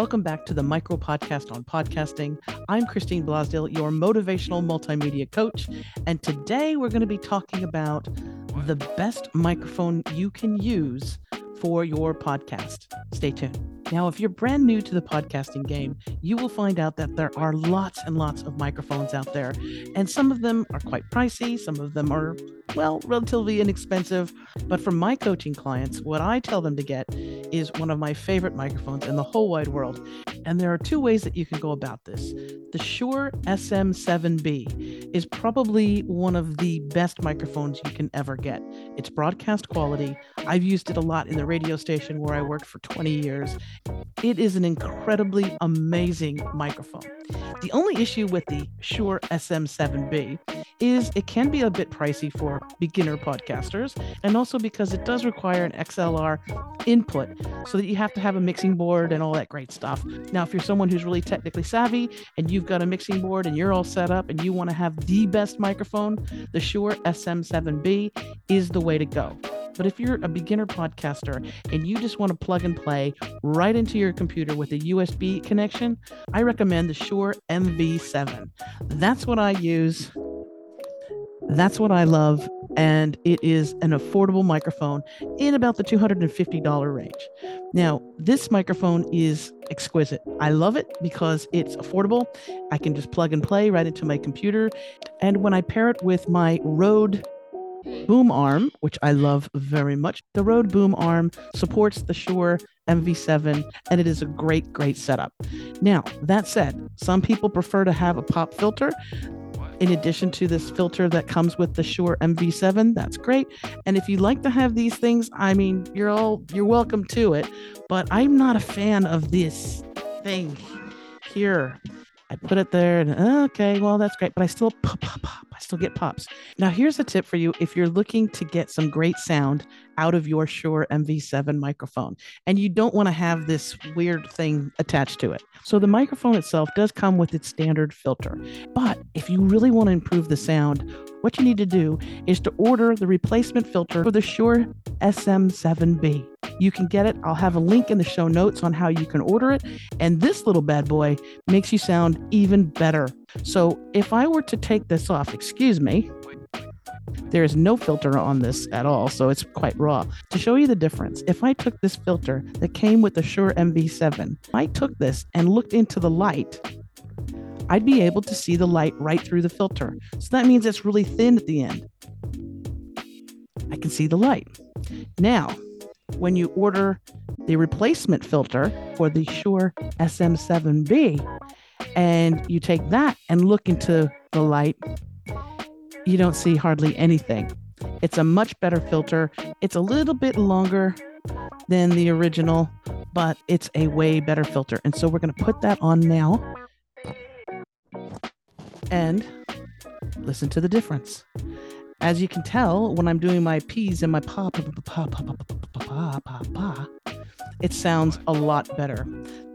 welcome back to the Micro Podcast on Podcasting. I'm Christine Blosdale, your motivational multimedia coach, and today we're going to be talking about the best microphone you can use for your podcast. Stay tuned. Now, if you're brand new to the podcasting game, you will find out that there are lots and lots of microphones out there, and some of them are quite pricey, some of them are, well, relatively inexpensive. But for my coaching clients, what I tell them to get is one of my favorite microphones in the whole wide world. And there are two ways that you can go about this. The Shure SM7B is probably one of the best microphones you can ever get. It's broadcast quality. I've used it a lot in the radio station where I worked for 20 years. It is an incredibly amazing microphone. The only issue with the Shure SM7B is it can be a bit pricey for beginner podcasters, and also because it does require an XLR input so that you have to have a mixing board and all that great stuff. Now, if you're someone who's really technically savvy and you've got a mixing board and you're all set up and you want to have the best microphone, the Shure SM7B is the way to go. But if you're a beginner podcaster and you just want to plug and play right into your computer with a USB connection, I recommend the Shure MV7. That's what I use. That's what I love. And it is an affordable microphone in about the $250 range. Now, this microphone is exquisite. I love it because it's affordable. I can just plug and play right into my computer. And when I pair it with my Rode Mm. boom arm, which I love very much. The Rode boom arm supports the Shure MV7, and it is a great, great setup. Now, that said, some people prefer to have a pop filter. In addition to this filter that comes with the Shure MV7, that's great. And if you like to have these things, I mean, you're all you're welcome to it. But I'm not a fan of this thing here. I put it there and okay, well, that's great, but I still pop, pop, pop. I still get pops. Now, here's a tip for you if you're looking to get some great sound out of your Shure MV7 microphone and you don't want to have this weird thing attached to it. So, the microphone itself does come with its standard filter. But if you really want to improve the sound, what you need to do is to order the replacement filter for the Shure SM7B. You can get it. I'll have a link in the show notes on how you can order it. And this little bad boy makes you sound even better. So if I were to take this off, excuse me, there is no filter on this at all, so it's quite raw. To show you the difference, if I took this filter that came with the Shure MV7, I took this and looked into the light, I'd be able to see the light right through the filter. So that means it's really thin at the end. I can see the light. Now, when you order the replacement filter for the Shure SM7B and you take that and look into the light, you don't see hardly anything. It's a much better filter. It's a little bit longer than the original, but it's a way better filter. And so we're going to put that on now and listen to the difference. As you can tell, when I'm doing my P's and my pa pa pa pa pa pa pa pa, it sounds a lot better.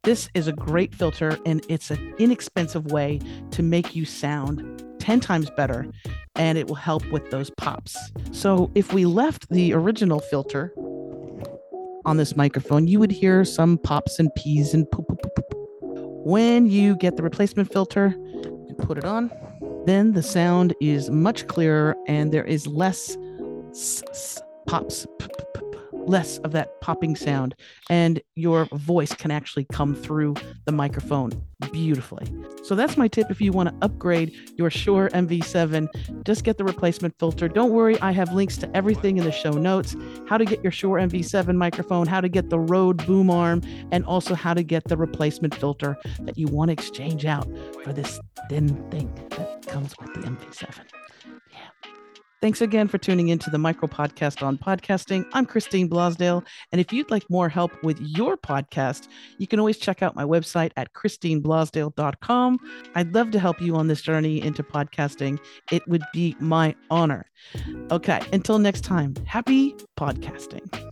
This is a great filter and it's an inexpensive way to make you sound 10 times better and it will help with those pops. So if we left the original filter on this microphone, you would hear some pops and peas and poop. When you get the replacement filter, and put it on, then the sound is much clearer and there is less s- s- pops, p- p- less of that popping sound, and your voice can actually come through the microphone beautifully. So that's my tip if you want to upgrade your Shure MV7, just get the replacement filter. Don't worry, I have links to everything in the show notes how to get your Shure MV7 microphone, how to get the Rode boom arm, and also how to get the replacement filter that you want to exchange out for this thin thing that comes with the MV7. Thanks again for tuning into the micro podcast on podcasting. I'm Christine Blosdale. And if you'd like more help with your podcast, you can always check out my website at christineblosdale.com. I'd love to help you on this journey into podcasting. It would be my honor. Okay, until next time, happy podcasting.